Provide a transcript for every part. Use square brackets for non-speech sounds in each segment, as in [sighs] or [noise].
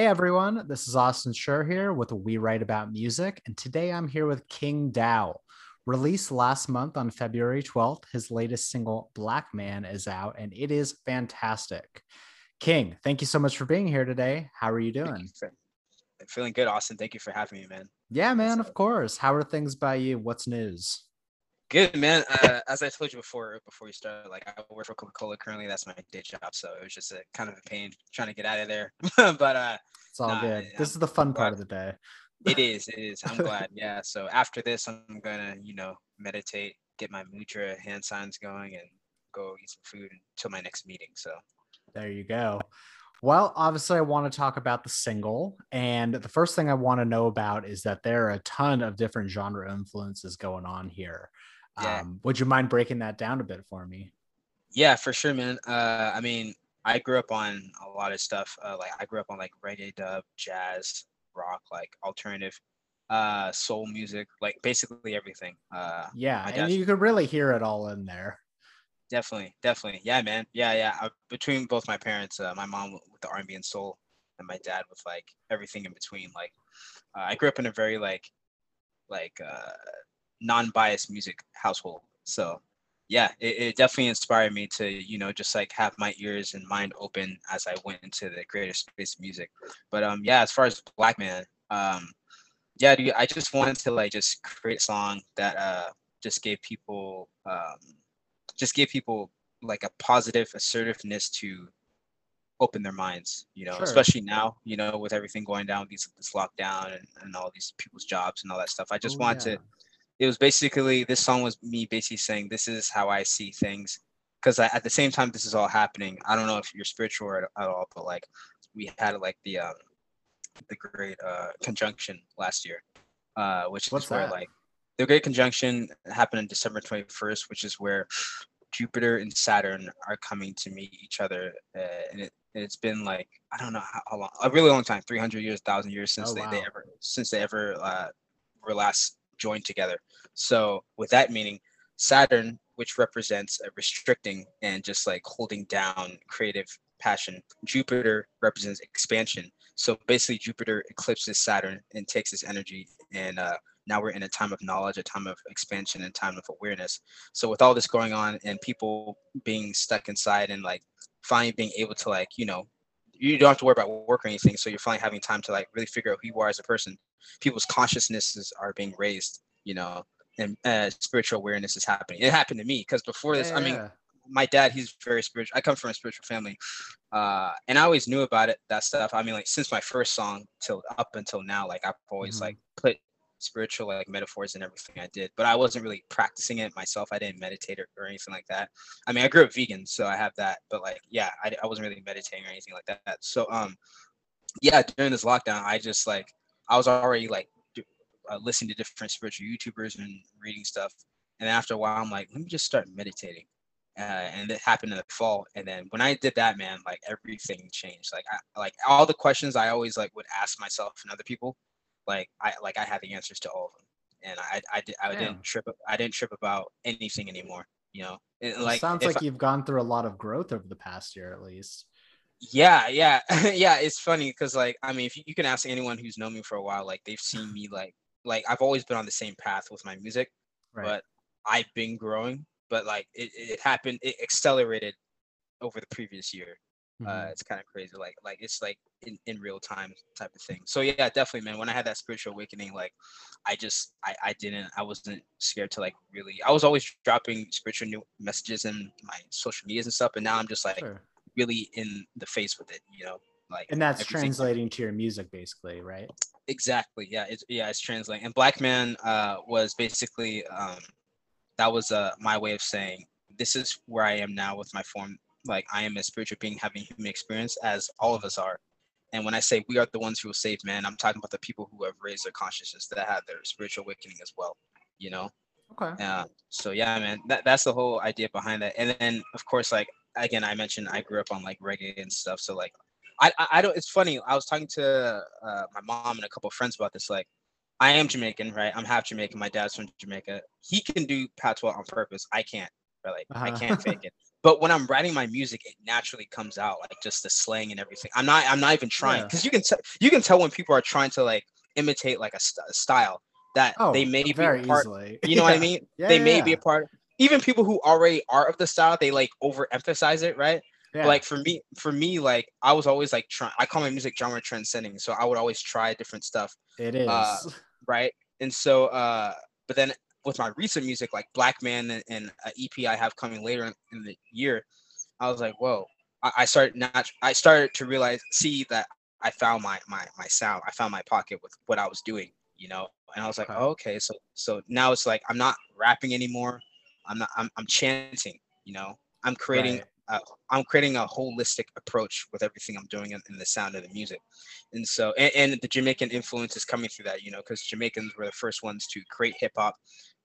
Hey everyone, this is Austin Schur here with We Write About Music, and today I'm here with KingDow. Released last month on February 12th, his latest single, Black Man, is out, and it is fantastic. King, thank you so much for being here today. How are you doing? I'm feeling good, Austin. Thank you for having me, man. Yeah, man, of course. How are things by you? What's news? Good, man. Uh, as I told you before, before we started, like I work for Coca Cola currently. That's my day job, so it was just a kind of a pain trying to get out of there. [laughs] but uh, it's all nah, good. This is the fun part of the day. it [laughs] is. It is. I'm glad. Yeah. So after this, I'm gonna, you know, meditate, get my mudra hand signs going, and go eat some food until my next meeting. So there you go. Well, obviously, I want to talk about the single. And the first thing I want to know about is that there are a ton of different genre influences going on here. Yeah. Um, would you mind breaking that down a bit for me? Yeah, for sure, man. Uh, I mean, I grew up on a lot of stuff. Uh, like I grew up on like reggae, dub, jazz, rock, like alternative, uh, soul music, like basically everything. Uh, yeah, and you could really hear it all in there. Definitely, definitely, yeah, man, yeah, yeah. Uh, between both my parents, uh, my mom with the R&B and soul, and my dad with like everything in between. Like, uh, I grew up in a very like, like uh, non-biased music household. So yeah, it, it, definitely inspired me to, you know, just like have my ears and mind open as I went into the greater space of music. But um, yeah, as far as Black Man, um, yeah, dude, I just wanted to like just create a song that uh just gave people um just gave people like a positive assertiveness to open their minds, you know, sure. especially now, you know, with everything going down, these this lockdown and, and all these people's jobs and all that stuff. I just oh, wanted yeah. to it was basically this song was me basically saying this is how I see things because at the same time this is all happening. I don't know if you're spiritual at, at all, but like we had like the um, the great uh, conjunction last year, uh, which What's is where that? like the great conjunction happened on December 21st, which is where Jupiter and Saturn are coming to meet each other, uh, and it it's been like I don't know how, long, a really long time, 300 years, thousand years since oh, they, wow. they ever since they ever uh, were last joined together. So with that meaning, Saturn, which represents a restricting and just like holding down creative passion, Jupiter represents expansion. So basically, Jupiter eclipses Saturn and takes its energy. And uh, now we're in a time of knowledge, a time of expansion, and time of awareness. So with all this going on and people being stuck inside and like finally being able to like you know you don't have to worry about work or anything. So you're finally having time to like really figure out who you are as a person. People's consciousnesses are being raised, you know, and uh, spiritual awareness is happening. It happened to me because before this, yeah, I mean, my dad, he's very spiritual. I come from a spiritual family, uh, and I always knew about it, that stuff. I mean, like since my first song till up until now, like I've always mm-hmm. like put spiritual like metaphors and everything I did, but I wasn't really practicing it myself. I didn't meditate or, or anything like that. I mean, I grew up vegan, so I have that, but like, yeah, I, I wasn't really meditating or anything like that. So, um, yeah, during this lockdown, I just like, I was already like uh, listening to different spiritual YouTubers and reading stuff. And after a while, I'm like, let me just start meditating. Uh, and it happened in the fall. And then when I did that, man, like everything changed. Like, I, like all the questions I always like would ask myself and other people, like I like I had the answers to all of them, and I I, did, I didn't trip I didn't trip about anything anymore. You know, it, like sounds like I, you've gone through a lot of growth over the past year, at least. Yeah, yeah, [laughs] yeah. It's funny because like I mean, if you, you can ask anyone who's known me for a while, like they've seen me like like I've always been on the same path with my music, right. but I've been growing. But like it, it happened, it accelerated over the previous year. Uh, mm-hmm. Uh, it's kind of crazy. Like like it's like in, in real time type of thing. So yeah, definitely, man. When I had that spiritual awakening, like I just I I didn't I wasn't scared to like really. I was always dropping spiritual new messages in my social medias and stuff, and now I'm just like sure. really in the face with it. You know, like and that's translating to your music basically, right? Exactly. Yeah. It's yeah. It's translating. And Black Man uh, was basically um, that was uh, my way of saying this is where I am now with my form like I am a spiritual being having human experience as all of us are. And when I say we are the ones who will save man, I'm talking about the people who have raised their consciousness that have their spiritual awakening as well. You know. Okay. Uh, so yeah, man, that, that's the whole idea behind that. And then of course, like again, I mentioned I grew up on like reggae and stuff. So like, I I, don't. It's funny. I was talking to uh, my mom and a couple of friends about this. Like, I am Jamaican, right? I'm half Jamaican. My dad's from Jamaica. He can do patois on purpose. I can't. Really, uh-huh. I can't fake it. [laughs] but when I'm writing my music, it naturally comes out like just the slang and everything. I'm not I'm not even trying Yeah. because you can tell you can tell when people are trying to like imitate like a, st- a style that Oh, they may be a part. easily. You know what I [laughs] mean? Yeah, they yeah, may be a part. Even people who already are of the style, they like overemphasize it, right? Yeah. Like for me, for me, like I was always like trying. I call my music genre transcending, so I would always try different stuff, it is. uh, right? And so, uh, but then with my recent music, like Black Man and, and a EP I have coming later in, in the year, I was like, whoa. I, I started not. I started to realize, see that I found my my my sound. I found my pocket with what I was doing, you know. And I was like, Okay. oh, okay, so so now it's like I'm not rapping anymore. I'm not. I'm I'm chanting, you know. I'm creating Right. uh, I'm creating a holistic approach with everything I'm doing in, in the sound of the music, and so and, and the Jamaican influence is coming through that, you know, because Jamaicans were the first ones to create hip hop,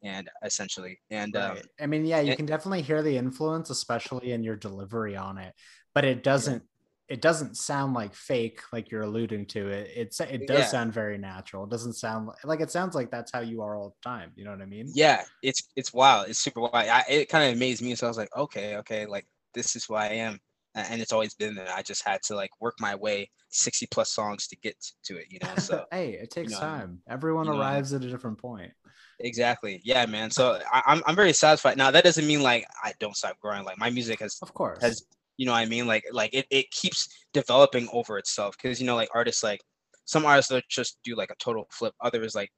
and essentially, and um, I mean, yeah, you and- can definitely hear the influence, especially in your delivery on it, but it doesn't. It doesn't sound like fake, like you're alluding to. It it's it does Yeah. sound very natural. It doesn't sound like, like it sounds like that's how you are all the time. You know what I mean? yeah, it's it's wild, it's super wild. I, it kind of amazed me, so I was like, okay, okay, like this is who I am, and it's always been that I just had to like work my way sixty plus songs to get to it, you know. So [laughs] hey, it takes know I mean? time. Everyone You know what I mean? arrives at a different point. exactly, yeah, man. So I, I'm I'm very satisfied. Now that doesn't mean like I don't stop growing. Like my music has Of course. has you know what I mean? Like like it, it keeps developing over itself because you know like artists like some artists that just do like a total flip. Others like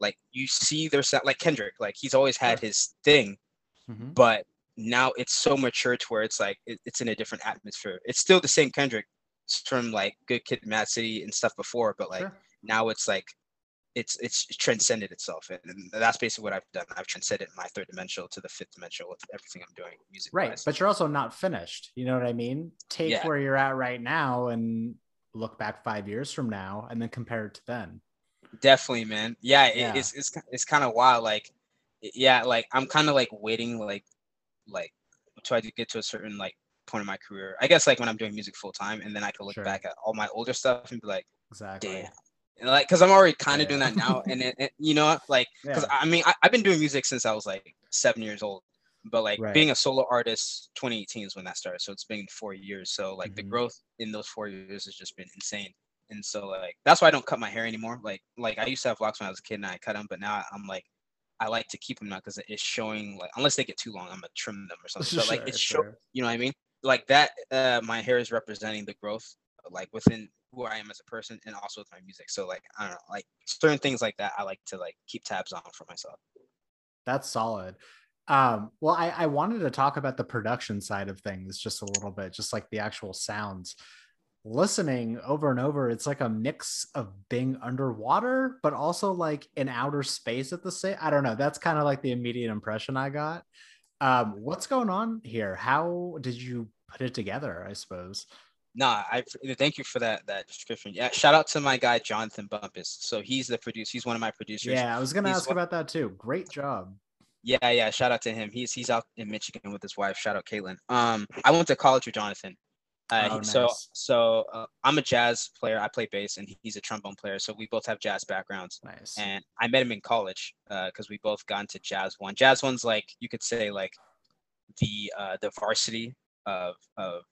like you see their sound like Kendrick, like he's always had his thing, Mhm. but now it's so mature to where it's like it, it's in a different atmosphere. It's still the same Kendrick from like Good Kid, Mad City, and stuff before, but like Sure. now it's like it's it's transcended itself, and, and that's basically what I've done. I've transcended my third dimensional to the fifth dimensional with everything I'm doing music. Right. But you're also not finished. You know what I mean? Take Yeah. where you're at right now and look back five years from now and then compare it to then. Definitely, man. Yeah, it, Yeah. it's it's it's kind of wild. Like, yeah, like I'm kind of like waiting, like, like try to get to a certain like point in my career. I guess like when I'm doing music full time, and then I can look Sure. back at all my older stuff and be like, Exactly. damn. And like, cause I'm already kind of Yeah. doing that now, and, it, [laughs] it- you know, like, cause Yeah. I mean, I, I've been doing music since I was like seven years old, but like Right. being a solo artist, 2018 is when that started, so it's been four years. So like the Mhm. growth in those four years has just been insane and so like that's why I don't cut my hair anymore. Like like I used to have locks when I was a kid and I cut them, but now I'm like I like to keep them now because it's showing like unless they get too long, I'm gonna trim them or something. So like it's show, you know what I mean? Like that, uh, my hair is representing the growth, like within who I am as a person and also with my music. So like I don't know, like certain things like that, I like to like keep tabs on for myself. That's solid. Um, well, I, I wanted to talk about the production side of things just a little bit, just like the actual sounds. Listening over and over, it's like a mix of being underwater, but also like in outer space at the same. I don't know. That's kind of like the immediate impression I got. Um, what's going on here? How did you put it together? I suppose. Nah, I thank you for that that description. Yeah, shout out to my guy Jonathan Bumpus. So he's the producer. He's one of my producers. Yeah, I was gonna He's ask one- about that too. Great job. Yeah, yeah. Shout out to him. He's he's out in Michigan with his wife. Shout out Caitlin. Um, I went to college with Jonathan. Uh, Oh, So nice. so uh, I'm a jazz player. I play bass, and he's a trombone player. So we both have jazz backgrounds. Nice. And I met him in college because we both got into jazz one. Jazz one's like you could say like the uh, the varsity of of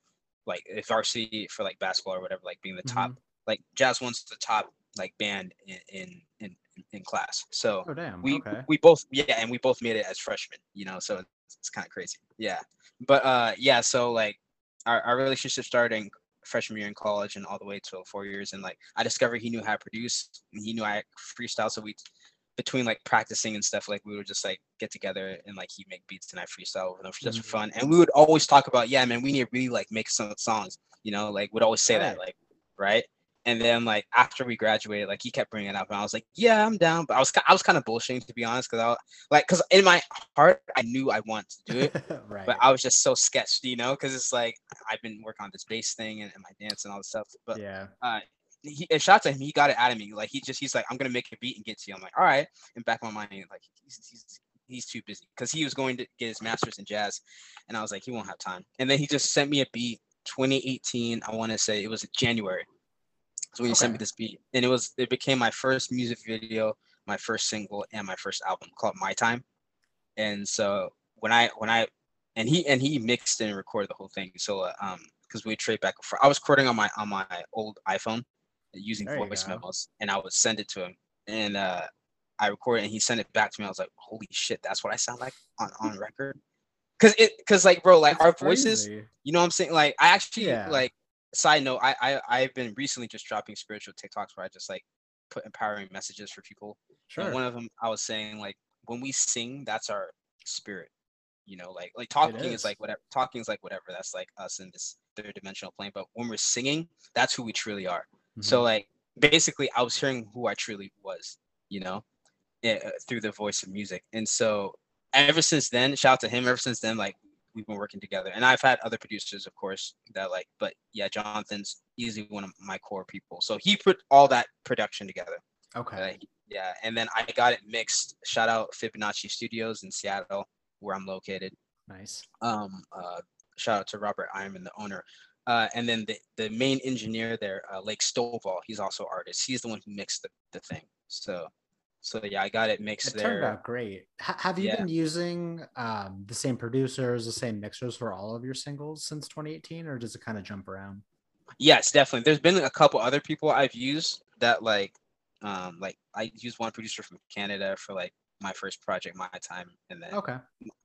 like a varsity for like basketball or whatever, like being the top. Like jazz one's the top like band in in in, in class. So oh damn. we okay. we both yeah and we both made it as freshmen you know so it's, it's kind of crazy yeah but uh yeah so like our, our relationship started in freshman year in college and all the way to four years. And like i discovered he knew how to produce. And he knew i freestyle. So we between like practicing and stuff like we would just like get together and like he'd make beats and i freestyle with him just Mhm. for fun. And we would always talk about yeah man we need to really like make some songs you know like would always say that like right and then like after we graduated, like he kept bringing it up, and I was like, "Yeah, I'm down." But I was I was kind of bullshitting to be honest, because I was, like because in my heart I knew I wanted to do it, [laughs] right. but I was just so sketched, you know, because it's like I've been working on this bass thing and, and my dance and all this stuff. But yeah. uh, he and shout out to him, he got it out of me. Like he just he's like, "I'm gonna make a beat and get to you." I'm like, "All right." And back of my mind, like he's he's he's too busy because he was going to get his master's in jazz, and I was like, he won't have time. And then he just sent me a beat. 2018, I want to say it was January. So when he sent me this beat, and it was it became my first music video, my first single, and my first album called My Time. And so when I when I and he and he mixed and recorded the whole thing. So uh, um, because we trade back and forth. I was recording on my on my old iPhone using voice memos, and I would send it to him, and uh, I recorded, and he sent it back to me. I was like, "Holy shit, that's what I sound like on on record." Cause it, cause like, bro, like That's our crazy. voices, you know what I'm saying? Like, I actually Yeah. like. Side note, I I I've been recently just dropping spiritual TikToks where I just like put empowering messages for people. Sure. And one of them, I was saying like when we sing, that's our spirit. You know, like like talking is. is. like whatever. Talking is like whatever. That's like us in this third dimensional plane. But when we're singing, that's who we truly are. So Mhm. like basically, I was hearing who I truly was. You know, eh, uh, through the voice of music. And so ever since then, shout out to him. Ever since then, like we've been working together. And I've had other producers, of course, that like. But yeah, Jonathan's easily one of my core people. So he put all that production together. okay. Uh, yeah, and then I got it mixed. Shout out Fibonacci Studios in Seattle, where I'm located. Nice. Um, uh, shout out to Robert Ironman, the owner. Uh, and then the, the main engineer there, uh, Lake Stovall, he's also artist. He's the one who mixed the, the thing. So, so yeah, I got it mixed It turned out great. H- have you Yeah. been using um, the same producers, the same mixers for all of your singles since 2018, or does it kind of jump around? Yes, definitely. There's been a couple other people I've used that like, um, like I used one producer from Canada for like my first project, my time, and then Okay.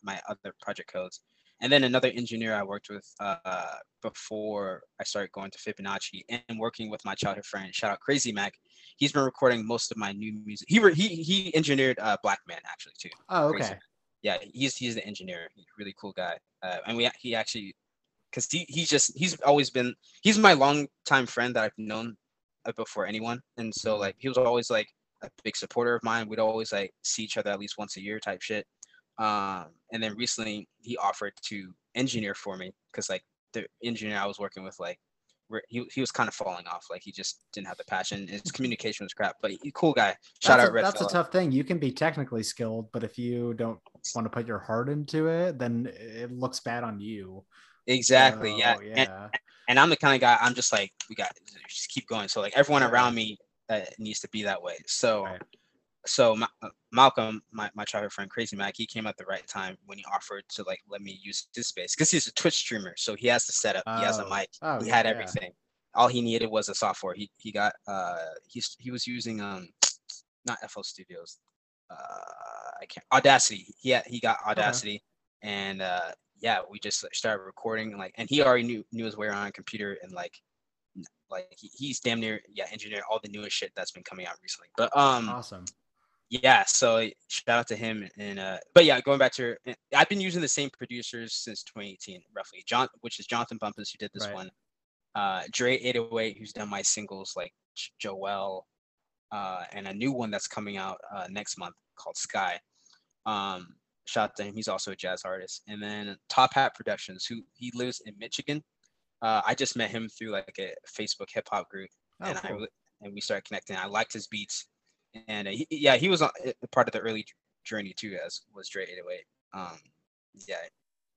my other project codes. And then another engineer I worked with uh, before I started going to Fibonacci and working with my childhood friend, shout out Crazy Mac. He's been recording most of my new music. He re- he he engineered uh, Black Man actually too. Oh, Crazy. okay. Yeah, he's he's the engineer. He's a really cool guy. Uh, and we he actually, cause he he's just he's always been he's my longtime friend that I've known uh, before anyone. And so like he was always like a big supporter of mine. We'd always like see each other at least once a year type shit. Um, and then recently he offered to engineer for me because like the engineer I was working with, like he, he was kind of falling off. Like he just didn't have the passion. His communication was crap, but he, cool guy. Shout that's out a, Red that's a tough thing. You can be technically skilled, but if you don't want to put your heart into it, then it looks bad on you. Exactly. yeah. So, And, yeah. and I'm the kind of guy. I'm just like we got just keep going. So like everyone Yeah. around me uh, needs to be that way. So Right. So uh, Malcolm, my, my childhood friend Crazy Mac, he came at the right time when he offered to like let me use his space because he's a Twitch streamer, so he has the setup, he has a Oh. mic, Oh, he yeah, had yeah. everything. All he needed was a software. He he got uh he's he was using um [tsk] not FL Studios, uh I can't Audacity. He had, he got Audacity, and uh yeah, we just started recording like, and he already knew knew his way around a computer and like like he's damn near yeah engineering all the newest shit that's been coming out recently. But um Awesome. Yeah so shout out to him and uh but yeah going back to i've been using the same producers since 2018 roughly. John which is jonathan bumpus who did this Right. one. Uh dre 808 who's done my singles like joel uh and a new one that's coming out uh next month called sky. Um shout out to him. He's also a jazz artist. And then top hat productions who he lives in michigan. Uh i just met him through like a facebook hip-hop group Oh, and I cool. re- and we started connecting. I liked his beats, and uh, he, yeah, he was on, part of the early journey too, as was Dre 808. Um, yeah,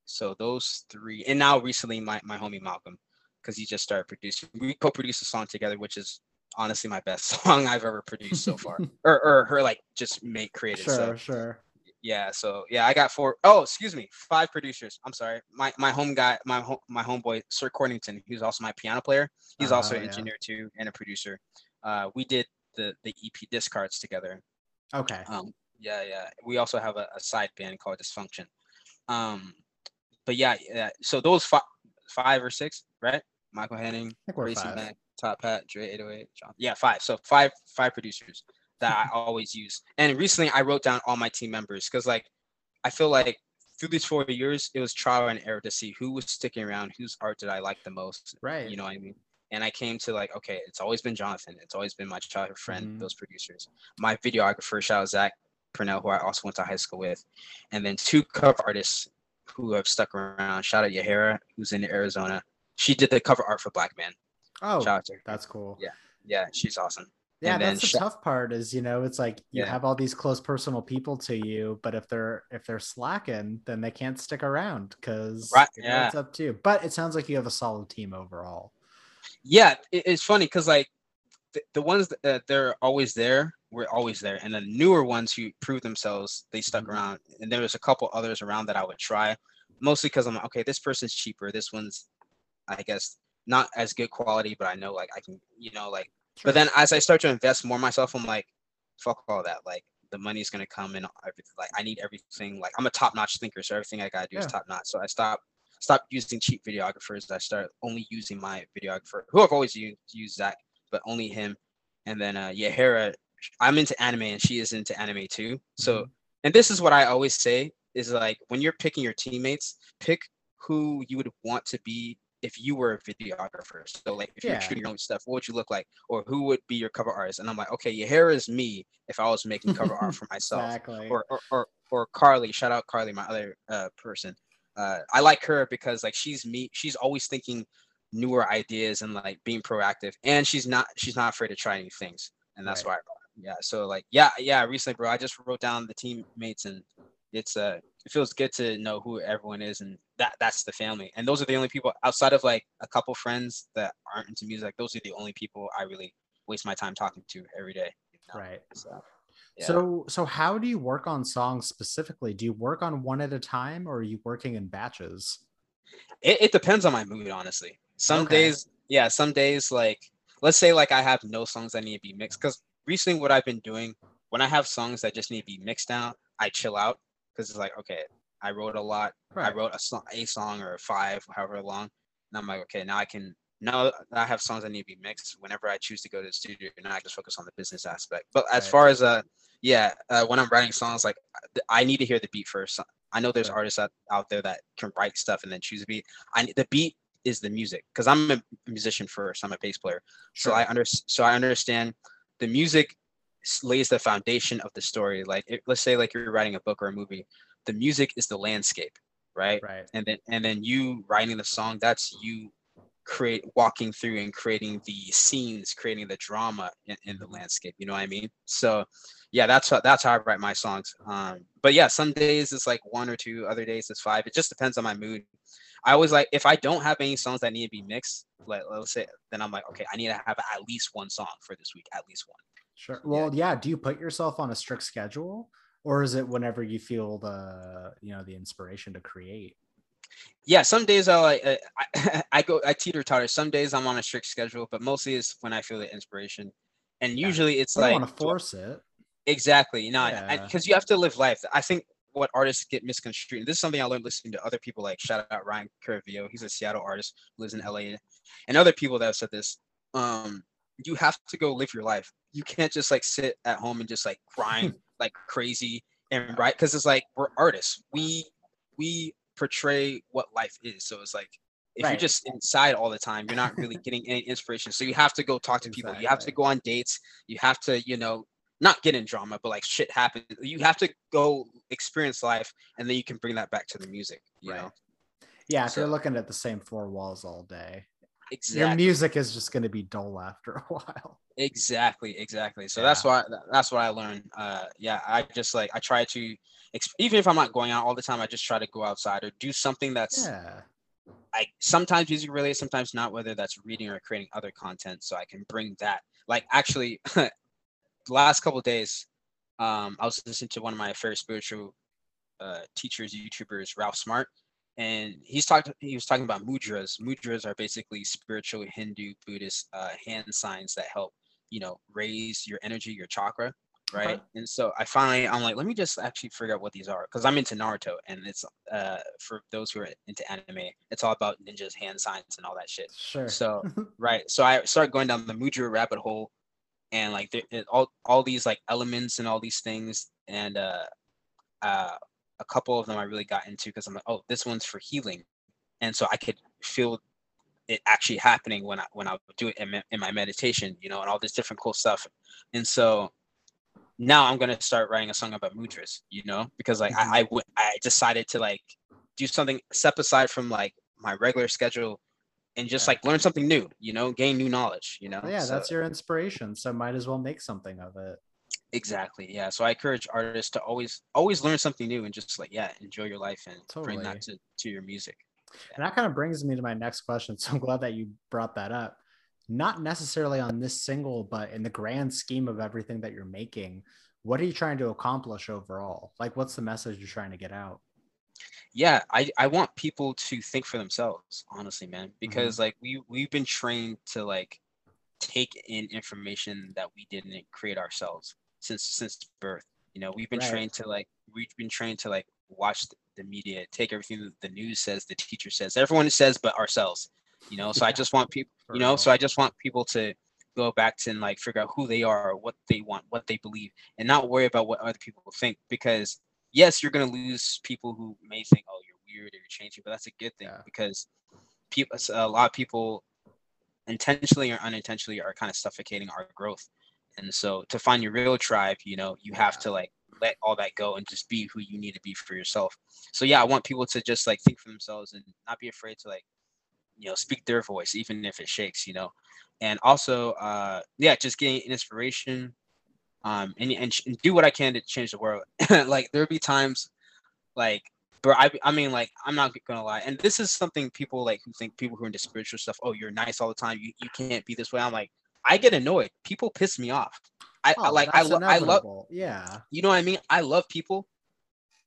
so those three, and now recently my my homie Malcolm, because he just started producing. We co-produced a song together, which is honestly my best [laughs] song I've ever produced so far, [laughs] or or her like just make created. Sure, So sure. yeah, so yeah, I got four oh excuse me, five producers. I'm sorry. My my home guy, my home my homeboy, Sir Cornington, who's also my piano player. He's also Oh, an yeah. engineer too and a producer. Uh, we did the the EP discards together. Okay. Um, yeah, yeah. We also have a, a side band called Dysfunction. Um, but yeah, yeah. So those five, five or six, right? Michael Henning, I think we're Crazy five. Mac, Top Hat, Dre 808, John. Yeah, five. So five five producers that I [laughs] always use. And recently I wrote down all my team members because like I feel like through these four years it was trial and error to see who was sticking around, whose art did I like the most. Right. You know what I mean? And I came to like, okay, it's always been Jonathan. It's always been my childhood friend, Mhm. those producers. My videographer, shout out Zach Purnell, who I also went to high school with. And then two cover artists who have stuck around. Shout out Yahara, who's in Arizona. She did the cover art for Black Man. oh, Shout out to her. that's cool. Yeah. Yeah, she's awesome. Yeah, And then that's the sh- tough part is, you know, it's like you Yeah. have all these close personal people to you, but if they're if they're slacking, then they can't stick around because Right, it's up to you. But it sounds like you have a solid team overall. Yeah it, it's funny because like the, the ones that they're always there were always there and the newer ones who prove themselves they stuck Mhm. around and there was a couple others around that i would try mostly because I'm like, okay, this person's cheaper. This one's, I guess, not as good quality, but I know like I can, you know, like. Sure. But then as I start to invest more myself, I'm like, fuck all that. Like the money's gonna come and everything. Like I need everything. Like I'm a top notch thinker, so everything I gotta do is top notch. So I stop stop using cheap videographers. I start only using my videographer, who I've always used, used Zach, but only him. And then uh yeah, Hera, I'm into anime and she is into anime too. So Mhm. and this is what I always say is like when you're picking your teammates, pick who you would want to be if you were a videographer. So like if Yeah. you're shooting your own stuff, what would you look like? Or who would be your cover artist? And I'm like, okay, Yahara is me if I was making cover art [laughs] for myself. exactly. Or, or or or Carly, shout out Carly, my other uh person. Uh I like her because like she's me, she's always thinking newer ideas and like being proactive and she's not she's not afraid to try new things. And that's Right. why yeah so like yeah yeah recently bro i just wrote down the teammates and it's uh it feels good to know who everyone is and that that's the family and those are the only people outside of like a couple friends that aren't into music those are the only people i really waste my time talking to every day you know? right. so yeah. So so how do you work on songs specifically? Do you work on one at a time or are you working in batches? it, it depends on my mood honestly some Okay. days yeah some days like let's say like i have no songs that need to be mixed because recently what i've been doing when i have songs that just need to be mixed down i chill out because it's like okay i wrote a lot Right. I wrote a song, a song or five, however long, and I'm like, okay, now I can. Now I have songs that need to be mixed. Whenever I choose to go to the studio, now I just focus on the business aspect. But as Right. far as uh, yeah, uh, when I'm writing songs, like I need to hear the beat first. I know there's Sure. artists out, out there that can write stuff and then choose a beat. I the beat is the music because I'm a musician first. I'm a bass player, so I under so I understand the music lays the foundation of the story. Like it, let's say like you're writing a book or a movie, the music is the landscape, right? right. And then and then you writing the song, that's you create walking through and creating the scenes, creating the drama in, in the landscape. You know what I mean? So yeah, that's how that's how I write my songs. Um, but yeah, some days it's like one or two, other days it's five. It just depends on my mood. I always like if I don't have any songs that need to be mixed, like let's say, then I'm like, okay, I need to have at least one song for this week, at least one. Sure. Well, yeah. Do you put yourself on a strict schedule, or is it whenever you feel the you know the inspiration to create? Yeah, some days I like uh, I, [laughs] I go I teeter totter. Some days I'm on a strict schedule, but mostly it's when I feel the inspiration. And Yeah. usually it's I like want to force it. exactly, you know, Yeah. because you have to live life. I think what artists get misconstrued. and This is something I learned listening to other people like shout out Ryan Caraveo. He's a Seattle artist, lives in LA, and other people that have said this. Um, you have to go live your life. You can't just like sit at home and just like grind [laughs] like crazy and write because it's like we're artists. We we portray what life is. So it's like if Right. you're just inside all the time, you're not really getting any inspiration. So you have to go talk to people. You have to go on dates. You have to, you know, not get in drama, but like shit happens. You have to go experience life, and then you can bring that back to the music. You Right. know, Yeah, if you're looking at the same four walls all day, your music is just going to be dull after a [laughs] while. exactly, exactly. So that's why that's what I learned. Uh, yeah, I just like I try to, even if I'm not going out all the time, I just try to go outside or do something that's Yeah. I sometimes music related, sometimes not, whether that's reading or creating other content. So I can bring that. Like actually, the [laughs] last couple of days, um, I was listening to one of my favorite spiritual uh, teachers, YouTubers, Ralph Smart, and he's talked. He was talking about mudras. Mudras are basically spiritual Hindu Buddhist uh, hand signs that help you know raise your energy, your chakra, right? Okay. And so I finally, I'm like, let me just actually figure out what these are because I'm into Naruto, and it's uh, for those who are into anime, it's all about ninjas, hand signs, and all that shit. Sure. So [laughs] right, so I start going down the mudra rabbit hole, and like all all these like elements and all these things, and uh, uh, a couple of them I really got into because I'm like, oh, this one's for healing, and so I could feel it actually happening when I when I would do it in, in my meditation, you know, and all this different cool stuff, and so now I'm gonna start writing a song about mudras, you know, because like I mm-hmm. I, w- I decided to like do something step aside from like my regular schedule and just Yeah. like learn something new, you know, gain new knowledge, you know. yeah, So- that's your inspiration. So might as well make something of it. Exactly yeah. So I encourage artists to always always learn something new and just like yeah, enjoy your life and bring that to, to your music. And that kind of brings me to my next question. So I'm glad that you brought that up. Not necessarily on this single, but in the grand scheme of everything that you're making, what are you trying to accomplish overall? Like, what's the message you're trying to get out? yeah i i want people to think for themselves honestly man Mm-hmm. because like we we've been trained to like take in information that we didn't create ourselves since since birth. You know we've been Right. trained to like we've been trained to like watch the, media take everything that the news says the teacher says everyone says but ourselves. You know so i just want people you know so i just want people to go back to and like figure out who they are what they want what they believe and not worry about what other people think because yes you're going to lose people who may think oh you're weird or you're changing but that's a good thing Yeah. because people a lot of people intentionally or unintentionally are kind of suffocating our growth and so to find your real tribe you know you have to like let all that go and just be who you need to be for yourself. So yeah i want people to just like think for themselves and not be afraid to like you know speak their voice even if it shakes you know. And also uh yeah just getting inspiration um and, and, and do what i can to change the world. [laughs] Like there'll be times like bro I, I mean like i'm not gonna lie and this is something people like who think people who are into spiritual stuff oh you're nice all the time. You, you can't be this way. I'm like i get annoyed people piss me off i, I Oh, like i, that's lo- I love. Yeah. you know what i mean i love people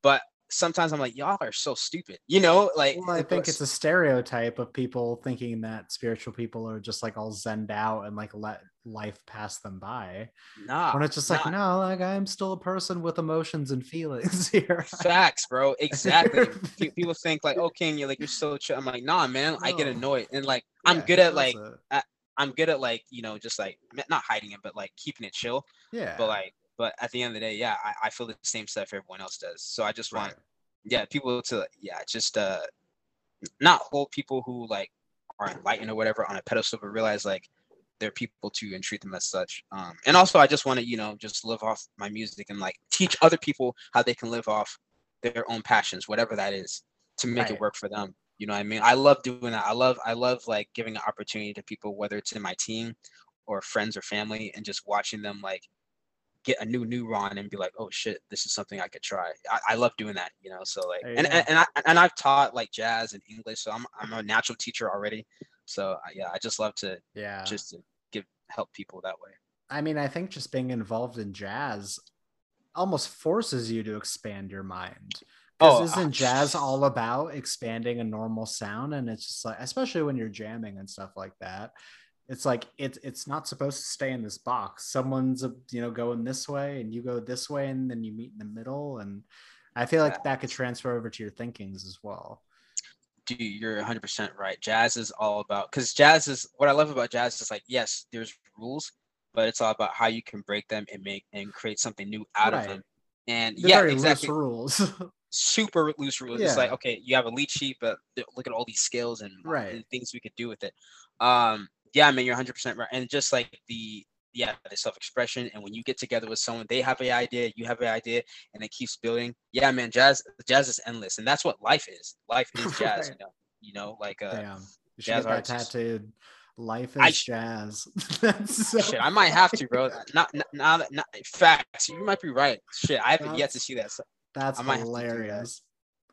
but sometimes i'm like y'all are so stupid you know like Well, I think it's a stereotype of people thinking that spiritual people are just like all zenned out and like let life pass them by. nah when it's just like, no, like I'm still a person with emotions and feelings [laughs] here. Facts, bro. [laughs] Exactly. People think like, oh, King, you're like you're so chill. I'm like, nah, man. I get annoyed, and like I'm good at like. I'm good at like you know just like not hiding it, but like keeping it chill. yeah, But like, but at the end of the day, yeah, I, I feel the same stuff everyone else does. So I just want right. yeah people to yeah just uh not hold people who like are enlightened or whatever on a pedestal, but realize like they're people too and treat them as such. Um, and also I just want to you know just live off my music and like teach other people how they can live off their own passions, whatever that is, to make Right. it work for them. You know what I mean? I love doing that. I love I love like giving an opportunity to people, whether it's in my team or friends or family, and just watching them like get a new neuron and be like, oh shit, this is something I could try. I, I love doing that, you know. So like, and and, and I and I've taught like jazz and English, so I'm I'm a natural teacher already. So yeah, I just love to Yeah. just to give help people that way. I mean, I think just being involved in jazz almost forces you to expand your mind. Oh, isn't uh, jazz all about expanding a normal sound? And it's just like, especially when you're jamming and stuff like that, it's like it's it's not supposed to stay in this box. Someone's you know going this way, and you go this way, and then you meet in the middle. And I feel like that could transfer over to your thinkings as well. Dude, you're 100% right. Jazz is all about because jazz is what I love about jazz is like yes, there's rules, but it's all about how you can break them and make and create something new out Right. of them. And They're yeah, exactly. rules. [laughs] super loose rules. It's like okay, you have a lead sheet, but look at all these skills and, Right. and things we could do with it. Um, yeah, man, you're 100 percent right. And just like the yeah, the self-expression, and when you get together with someone, they have an idea, you have an idea, and it keeps building. Yeah, man, jazz jazz is endless, and that's what life is. Life is [laughs] jazz, Right. you know. You know, like uh, Damn, you jazz artists. tattooed. Life is [laughs] I- jazz. That's so- shit, I might have to, bro. Not not now that not, facts. You might be right. Shit, I haven't yet to see that. So That's have that. hilarious.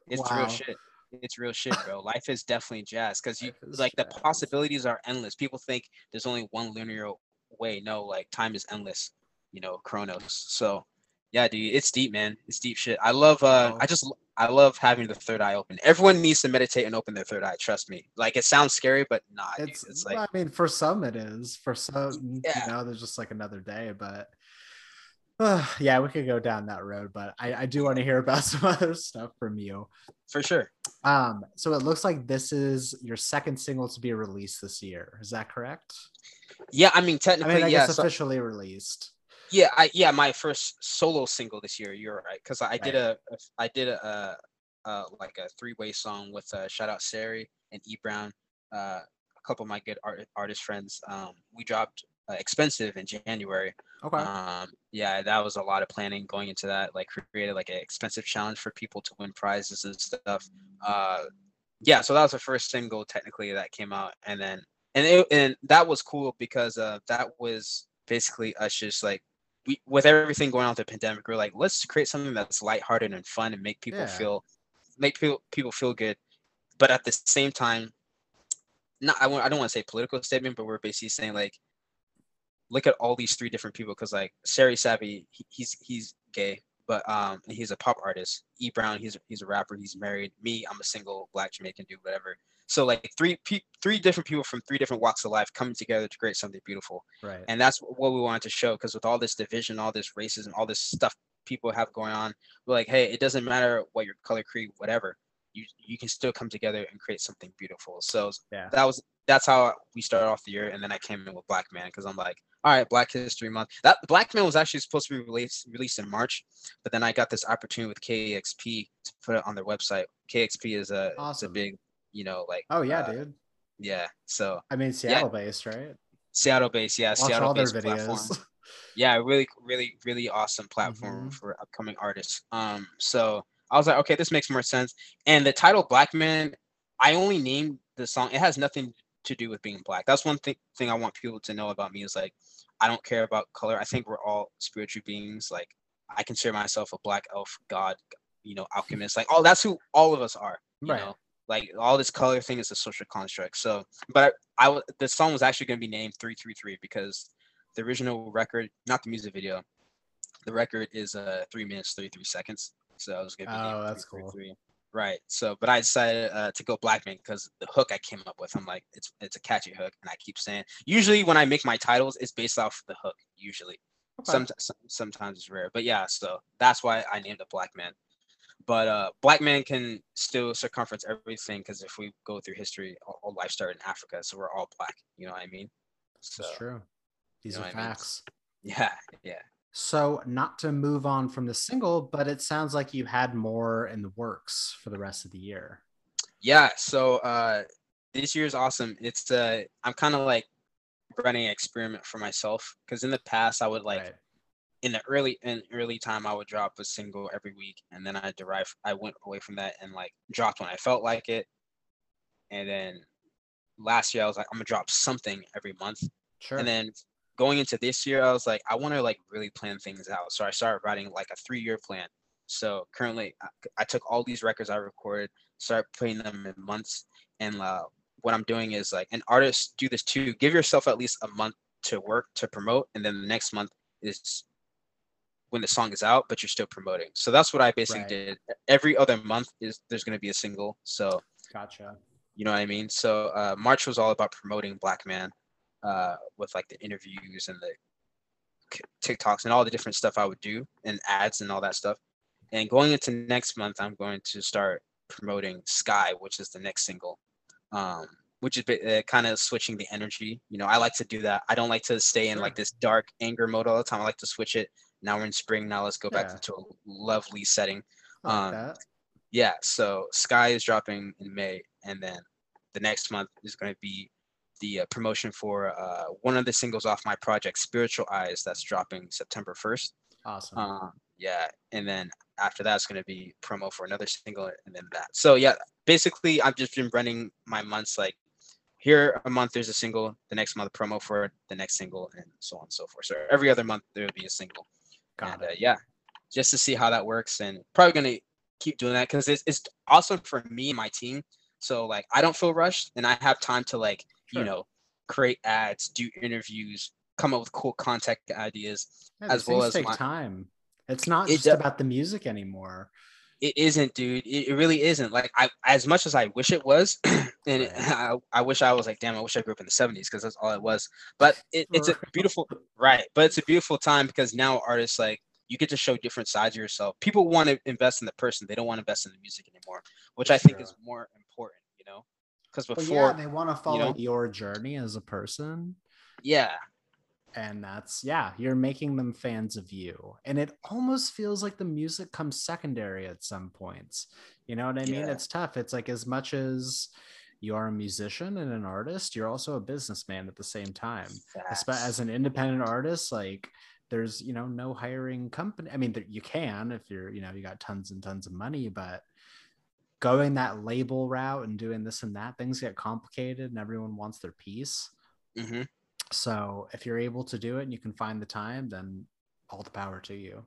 It's Wow. real shit. It's real shit, bro. Life is definitely jazz because you like the possibilities are endless. People think there's only one linear way. No, like time is endless. You know, Chronos. So yeah, dude, it's deep, man. It's deep shit. I love. uh. I just I love having the third eye open. Everyone needs to meditate and open their third eye. Trust me. Like it sounds scary, but nah. It's, It's like I mean, for some it is. For some, Yeah. you know, there's just like another day. But uh, [sighs] yeah, we could go down that road. But I, I do want to hear about [laughs] some other stuff from you. for sure. Um, so it looks like this is your second single to be released this year. Is that correct? Yeah, I mean I technically, mean, I yeah. guess so- officially released. Yeah, I yeah, my first solo single this year. You're right, because I did Right. a, a I did a, a, a like a three way song with uh, shout out Sari and E Brown, uh, a couple of my good art, artist friends. Um, we dropped expensive in January. Okay. Um, yeah, that was a lot of planning going into that. Like created like an expensive challenge for people to win prizes and stuff. Uh, yeah, so that was the first single technically that came out, and then and it, and that was cool because uh, that was basically us just like we with everything going on with the pandemic, we're like, let's create something that's lighthearted and fun and make people Yeah. feel make people people feel good, but at the same time, not I, won't- I don't want to say political statement, but we're basically saying like, look at all these three different people because like Sari Savvy, he, he's he's gay, but um, he's a pop artist. E Brown, he's he's a rapper. He's married. Me, I'm a single black Jamaican dude, whatever. So like three pe- three different people from three different walks of life coming together to create something beautiful. Right. And that's what we wanted to show because with all this division, all this racism, all this stuff people have going on, we're like, hey, it doesn't matter what your color, creed, whatever. You you can still come together and create something beautiful. So Yeah. that was that's how we started off the year, and then I came in with Black Man because I'm like, all right, Black History Month. That Black Man was actually supposed to be released released in March, but then I got this opportunity with KEXP to put it on their website. KEXP is a it's a Awesome. big, you know, like Oh yeah, uh, dude. yeah. So I mean Seattle based, right? Seattle based, yeah, Watch Seattle all their based platform. [laughs] yeah really really really awesome platform Mhm. for upcoming artists um so i was like okay this makes more sense. And the title black man i only named the song. It has nothing to do with being black. That's one thing thing i want people to know about me is like i don't care about color. I think we're all spiritual beings. Like i consider myself a black elf god you know alchemist. Like oh that's who all of us are you Right. know? Like all this color thing is a social construct. So but i, the song was actually going to be named 333 because the original record, not the music video, the record is uh three minutes thirty three seconds. So I was gonna be Oh, that's cool. 333. Right. So, but I decided uh, to go Blackman because the hook I came up with, I'm like, it's it's a catchy hook, and I keep saying. Usually, when I make my titles, it's based off the hook. Usually, Okay. some, some sometimes it's rare, but yeah. So that's why I named it Black Man. But uh, Black Man can still circumference everything because if we go through history, all, life started in Africa, so we're all black. You know what I mean? So It's true. These know are what I mean? facts. [laughs] yeah, yeah. So, not to move on from the single, but it sounds like you had more in the works for the rest of the year. yeah so uh this year's awesome it's uh i'm kind of like running an experiment for myself because in the past i would like Right. in the early in early time i would drop a single every week and then i derive i went away from that and like dropped when i felt like it and then last year i was like i'm gonna drop something every month Sure. and then going into this year, I was like, I want to like really plan things out. So I started writing like a three year plan. So currently, I, I took all these records I recorded, start putting them in months. And uh, what I'm doing is like, and artists do this too. Give yourself at least a month to work to promote, and then the next month is when the song is out, but you're still promoting. So that's what I basically Right. did. Every other month is there's going to be a single. So gotcha. you know what I mean? So uh, March was all about promoting Black Man uh, with like the interviews and the TikToks and all the different stuff I would do and ads and all that stuff. And going into next month, I'm going to start promoting Sky, which is the next single, um, which is uh, kind of switching the energy. You know, I like to do that. I don't like to stay in like this dark anger mode all the time. I like to switch it. Now we're in spring. Now let's go back Yeah. into a lovely setting I like Um, yeah so sky is dropping in may and then the next month is going to be the uh, promotion for uh, one of the singles off my project spiritual eyes that's dropping september 1st Awesome. um, yeah and then after that it's going to be promo for another single and then that so yeah basically i've just been running my months like here a month there's a single the next month promo for the next single and so on and so forth so every other month there will be a single Got and it. uh, yeah, just to see how that works, and probably gonna keep doing that because it's it's awesome for me and my team. So like I don't feel rushed, and I have time to like Sure. you know create ads, do interviews, come up with cool content ideas. Yeah, as well as take my- time. It's not It just do- about the music anymore. It isn't, dude. It, it really isn't. Like I, as much as I wish it was, [clears throat] and it, [laughs] I, I wish I was like, damn, I wish I grew up in the '70s because that's all it was. But it, it's a [laughs] beautiful, right? But it's a beautiful time because now artists like you get to show different sides of yourself. People want to invest in the person; they don't want to invest in the music anymore, which I think Sure. is more important. You know, because before, yeah, they want to follow know? your journey as a person. yeah, and that's yeah you're making them fans of you and it almost feels like the music comes secondary at some points you know what i mean Yeah. it's tough it's like as much as you are a musician and an artist you're also a businessman at the same time facts. as an independent artist like there's you know no hiring company i mean there, you can if you're you know you got tons and tons of money but going that label route and doing this and that things get complicated and everyone wants their piece Mhm. so if you're able to do it and you can find the time, then all the power to you.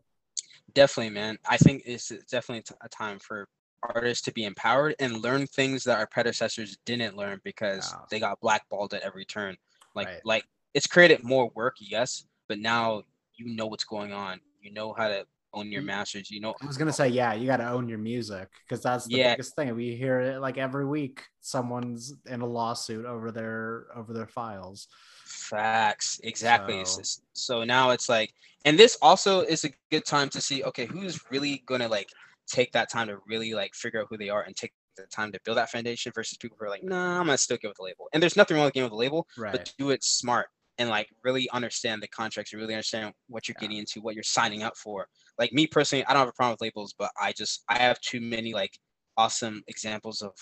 definitely, man. I think it's definitely a time for artists to be empowered and learn things that our predecessors didn't learn because they got blackballed at every turn. Like Right. like it's created more work, yes, but now you know what's going on. You know how to own your masters. You know, I was gonna say, yeah, you got to own your music because that's the Yeah. biggest thing. We hear it like every week. Someone's in a lawsuit over their over their files. Facts, exactly. So- So, so now it's like, and this also is a good time to see, okay, who's really gonna like take that time to really like figure out who they are and take the time to build that foundation versus people who are like, nah, I'm gonna still get with the label. And there's nothing wrong with getting with the label, Right. but do it smart and like really understand the contracts, really understand what you're Yeah. getting into, what you're signing up for. Like me personally, I don't have a problem with labels, but I just I have too many like awesome examples of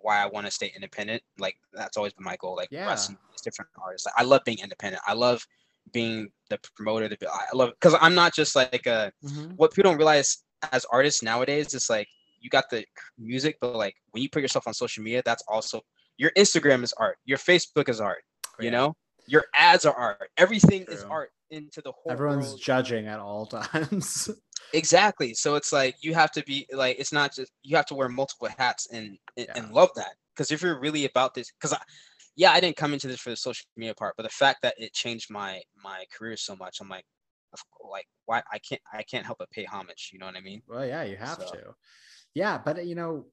why I want to stay independent. Like that's always been my goal. Like Yeah. These different artists. Like, I love being independent. I love being the promoter. The I love because I'm not just like a Mhm. what people don't realize as artists nowadays is like you got the music, but like when you put yourself on social media, that's also your Instagram is art, your Facebook is art, you Yeah. know, your ads are art, everything is art into the whole Everyone's world. judging at all [laughs] times. exactly. So it's like you have to be like it's not just you have to wear multiple hats and and, Yeah. and love that because if you're really about this, because I. Yeah, I didn't come into this for the social media part, but the fact that it changed my my career so much, I'm like, of like why I can't I can't help but pay homage. You know what I mean? well, yeah, you have So- to. Yeah, but you know,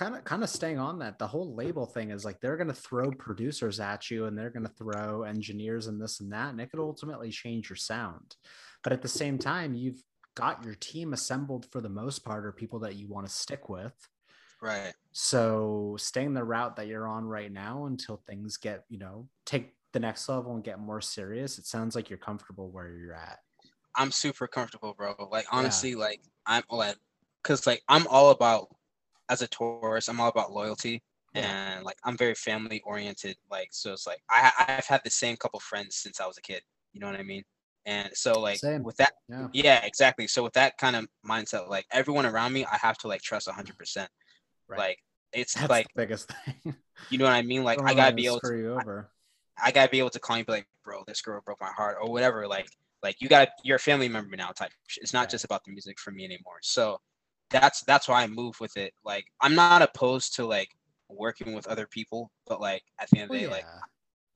kind of kind of staying on that, the whole label thing is like they're gonna throw producers at you and they're gonna throw engineers and this and that, and it could ultimately change your sound. But at the same time, you've got your team assembled for the most part or people that you want to stick with. Right. So staying the route that you're on right now until things get, you know, take the next level and get more serious. It sounds like you're comfortable where you're at. I'm super comfortable, bro. Like Yeah. honestly, like I'm like, cause like I'm all about as a Taurus, I'm all about loyalty Yeah. and like I'm very family oriented. Like so, it's like I I've had the same couple friends since I was a kid. You know what I mean? And so like Same. with that, Yeah. yeah, exactly. So with that kind of mindset, like everyone around me, I have to like trust 100. percent Right. Like it's That's like biggest thing. [laughs] you know what I mean. Like Don't I gotta be able to you over. I I gotta be able to call you, be like, bro, this girl broke my heart, or whatever. Like, like you got you're a family member now. Type. It's not Right. just about the music for me anymore. So that's that's why I move with it. Like, I'm not opposed to like working with other people, but like at the end of the Well, day, like yeah.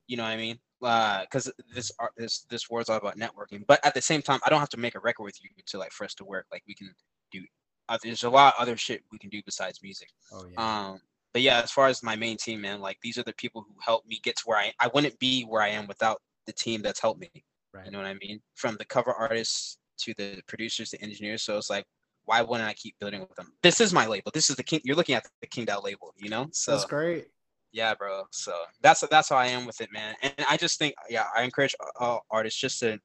you know what I mean? Because this art, this this world's all about networking. But at the same time, I don't have to make a record with you to like for us to work. Like we can do. Uh, there's a lot of other shit we can do besides music. Oh yeah. Um, but yeah, as far as my main team, man, like these are the people who helped me get to where I I wouldn't be where I am without the team that's helped me. right. You know what I mean? From the cover artists to the producers, the engineers. So it's like, why wouldn't I keep building with them? This is my label. This is the king. You're looking at the KingDow label, you know? So That's great. yeah, bro. So that's that's how I am with it, man. And I just think, yeah, I encourage all artists just to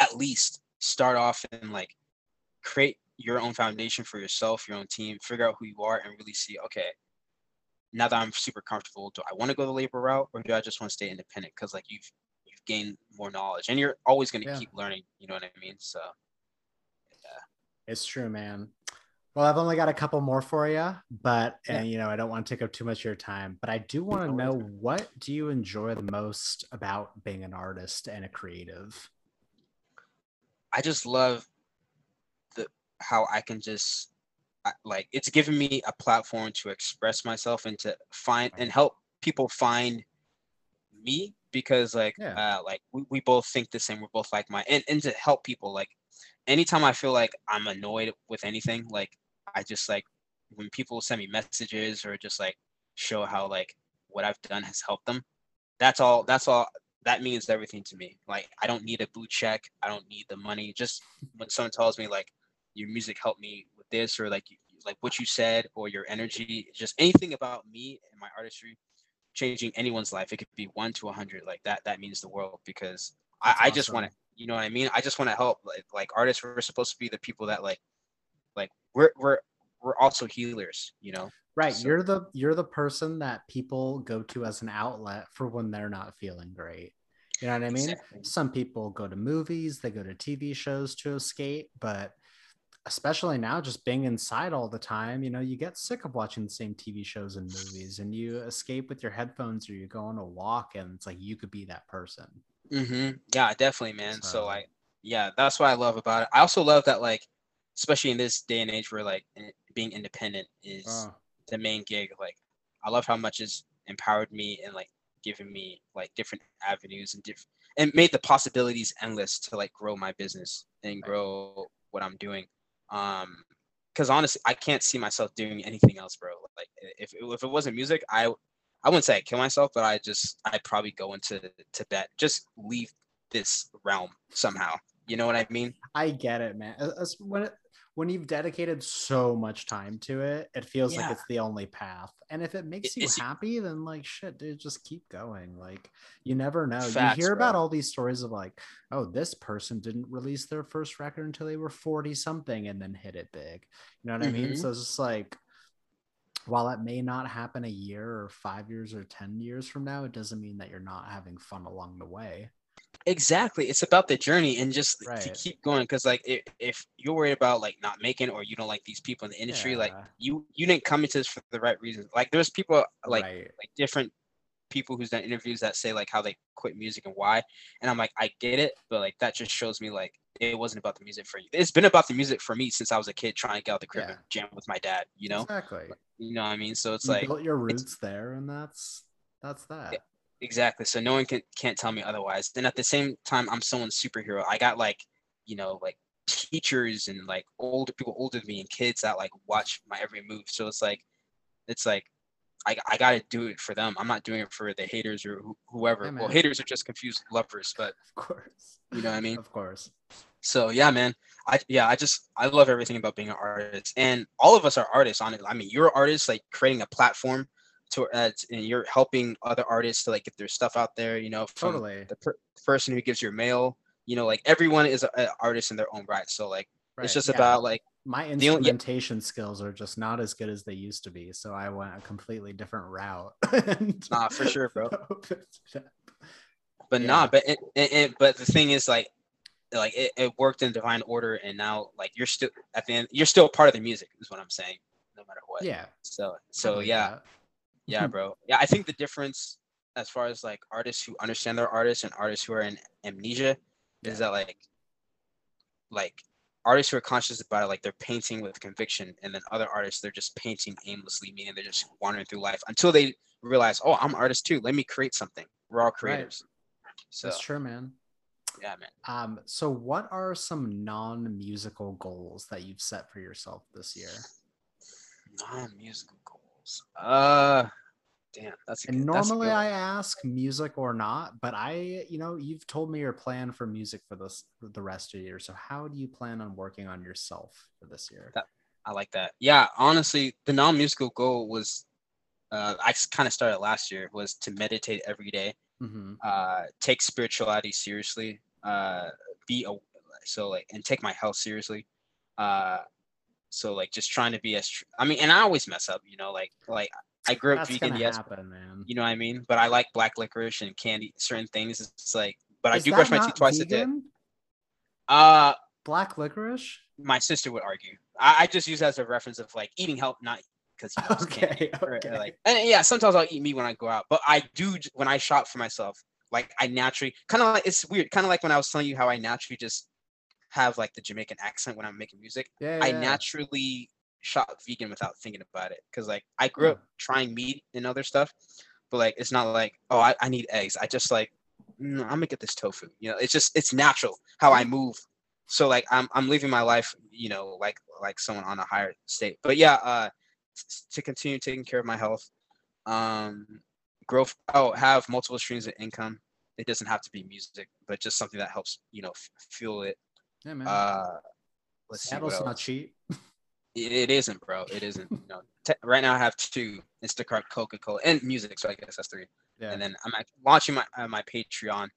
at least start off and like create your own foundation for yourself, your own team, figure out who you are, and really see, okay, now that I'm super comfortable, do I want to go the labor route or do I just want to stay independent? Because like you've you've gained more knowledge, and you're always going to Yeah. keep learning. You know what I mean? So It's true, man. Well, I've only got a couple more for you, but Yeah. and you know, I don't want to take up too much of your time, but I do want to know what do you enjoy the most about being an artist and a creative? I just love the how I can just like it's given me a platform to express myself and to find and help people find me because like Yeah. uh like we, we both think the same we're both like my and, and to help people like anytime I feel like I'm annoyed with anything like I just like when people send me messages or just like show how like what I've done has helped them that's all that's all that means everything to me. Like I don't need a blue check. I don't need the money. Just when someone tells me like your music helped me with this or like like what you said or your energy, just anything about me and my artistry changing anyone's life. It could be one to a hundred. Like that that means the world because I, That's I just want to awesome. You know what I mean? I just want to help. Like like artists we're supposed to be the people that like like we're we're we're also healers, you know? Right, So- you're the you're the person that people go to as an outlet for when they're not feeling great. You know what I mean? Exactly. Some people go to movies, they go to TV shows to escape, but especially now just being inside all the time, you know, you get sick of watching the same TV shows and movies and you escape with your headphones or you go on a walk and it's like you could be that person. Hmm Yeah, definitely, man. So, So- like, yeah, that's what I love about it. I also love that, like, especially in this day and age where like being independent is Oh, the main gig. Like, I love how much it's empowered me and like given me like different avenues and different and made the possibilities endless to like grow my business and grow what I'm doing. Um, because honestly, I can't see myself doing anything else, bro. Like if if it wasn't music, I I wouldn't say I kill myself, but I just I'd probably go into Tibet, just leave this realm somehow. You know what I mean? I get it, man. When it, when you've dedicated so much time to it, it feels yeah. like it's the only path. And if it makes you happy, then like shit, dude, just keep going. Like you never know. Facts, you hear bro. about all these stories of like, oh, this person didn't release their first record until they were 40 something and then hit it big. You know what mm-hmm. I mean? Mm-hmm. So it's just like while it may not happen a year or five years or 10 years from now, it doesn't mean that you're not having fun along the way. Exactly. It's about the journey and just right. to keep going. Because like if, if you're worried about like not making or you don't like these people in the industry, yeah. like you you didn't come into this for the right reasons. Like there's people like right. like different people who's done interviews that say like how they quit music and why. And I'm like, I get it, but like that just shows me like it wasn't about the music for you. It's been about the music for me since I was a kid trying to get out the crib yeah. and jam with my dad, you know? Exactly. You know what I mean? So it's you like built your roots there and that's that's that. Exactly. So no one can can't tell me otherwise. Then at the same time, I'm someone's superhero. I got like, you know, like teachers and like older people older than me and kids that like watch my every move. So it's like, it's like, I, I gotta do it for them. I'm not doing it for the haters or wh- whoever. well, haters are just confused lovers, but of course, you know what I mean. Of course. So yeah, man. I yeah, I just I love everything about being an artist, and all of us are artists. On it, I mean, you're artists, like creating a platform to uh, and you're helping other artists to like get their stuff out there. You know, totally. The per- person who gives your mail, you know, like everyone is an artist in their own right. So like, right. it's just yeah. about like my instrumentation only, yeah. skills are just not as good as they used to be. So I went a completely different route. [laughs] nah, for sure, bro. but yeah. nah, but it, it, it, but the thing is like like it, it worked in divine order and now like you're still at the end you're still part of the music is what i'm saying no matter what yeah so so yeah that. yeah bro yeah i think the difference as far as like artists who understand their artists and artists who are in amnesia yeah. is that like like artists who are conscious about it like they're painting with conviction and then other artists they're just painting aimlessly meaning they're just wandering through life until they realize oh i'm an artist too let me create something we're all creators right. so that's true man yeah, man. Um, so what are some non-musical goals that you've set for yourself this year? Non-musical goals. Uh damn, that's and normally I ask music or not, but I, you know, you've told me your plan for music for this for the rest of the year. So how do you plan on working on yourself for this year? That, I like that. Yeah, honestly, the non-musical goal was uh, I kind of started last year was to meditate every day mm-hmm. uh, take spirituality seriously, uh, be a, so like and take my health seriously. Uh, so like just trying to be as tr- I mean, and I always mess up, you know, like like I grew up That's vegan, yes, happen, man. you know what I mean. But I like black licorice and candy, certain things. It's like, but Is I do brush my teeth twice vegan? a day. Uh, black licorice. My sister would argue. I, I just use that as a reference of like eating help, not because you know, okay, [laughs] okay. Or, like and yeah, sometimes I'll eat meat when I go out, but I do when I shop for myself. Like I naturally kind of like it's weird, kind of like when I was telling you how I naturally just have like the Jamaican accent when I'm making music. Yeah, yeah I naturally shop vegan without thinking about it because like I grew up trying meat and other stuff, but like it's not like oh I, I need eggs. I just like mm, I'm gonna get this tofu. You know, it's just it's natural how I move. So like I'm I'm living my life, you know, like like someone on a higher state. But yeah, uh to continue taking care of my health. Um, growth. Oh, have multiple streams of income. It doesn't have to be music, but just something that helps you know f- fuel it. Yeah, man. Uh, let's see. not cheap. It, isn't, bro. It isn't. You know, te- right now I have two: Instacart, Coca Cola, and music. So I guess that's three. Yeah. And then I'm launching my uh, my Patreon.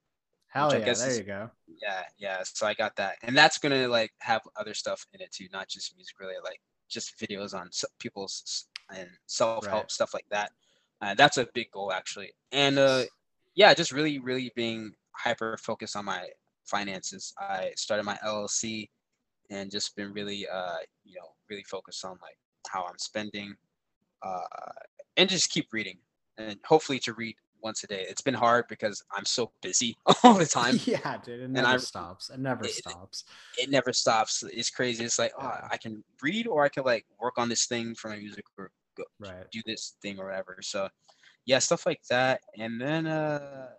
Hell yeah! there is, you go. Yeah, yeah. So I got that, and that's gonna like have other stuff in it too, not just music. Really, like just videos on people's and self help right. stuff like that. Uh, that's a big goal actually, and uh, yeah, just really, really being hyper focused on my finances. I started my LLC and just been really, uh, you know, really focused on like how I'm spending, uh, and just keep reading, and hopefully to read once a day. It's been hard because I'm so busy [laughs] all the time. [laughs] yeah, dude, it never I, stops. It never it, stops. It never stops. It's crazy. It's like, oh, I can read or I can like work on this thing for my music or go right. do this thing or whatever. So yeah, stuff like that. And then uh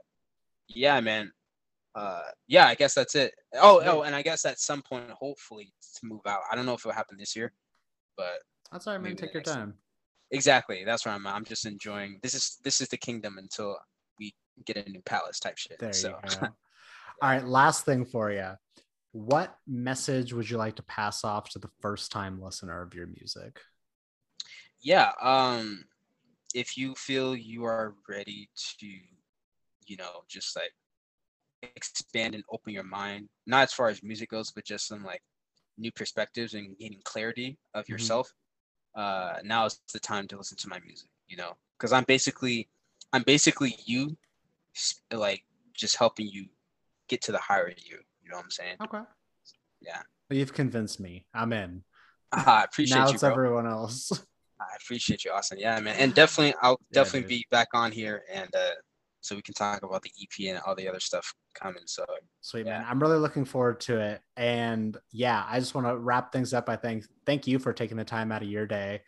yeah, man. Uh, yeah, I guess that's it. Oh, oh, and I guess at some point, hopefully, to move out. I don't know if it'll happen this year, but that's all right, man. Take your time. Exactly. That's where I'm. I'm just enjoying. This is this is the kingdom until we get a new palace type shit. There so. you go. [laughs] all right. Last thing for you. What message would you like to pass off to the first time listener of your music? Yeah. Um, if you feel you are ready to, you know, just like expand and open your mind, not as far as music goes, but just some like new perspectives and gaining clarity of mm-hmm. yourself, uh, now is the time to listen to my music, you know, because I'm basically, I'm basically you, like just helping you get to the higher you. You know what I'm saying? Okay. Yeah. Well, you've convinced me. I'm in. Uh, [laughs] I appreciate now you. Now it's bro. everyone else. I appreciate you, Austin. Yeah, man, and definitely, I'll yeah, definitely dude. be back on here and uh, so we can talk about the EP and all the other stuff coming. So sweet yeah. man, I'm really looking forward to it. And yeah, I just want to wrap things up. I think thank you for taking the time out of your day.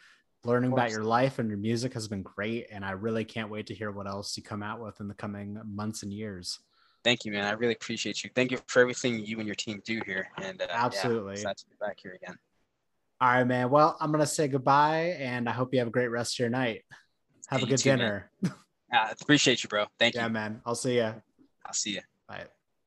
Learning about your life and your music has been great, and I really can't wait to hear what else you come out with in the coming months and years. Thank you, man. I really appreciate you. Thank you for everything you and your team do here. And uh, absolutely, yeah, to be back here again. All right, man. Well, I'm gonna say goodbye, and I hope you have a great rest of your night. Have hey, a good too, dinner. [laughs] Yeah, appreciate you, bro. Thank yeah, you. Yeah, man. I'll see you. I'll see you. Bye.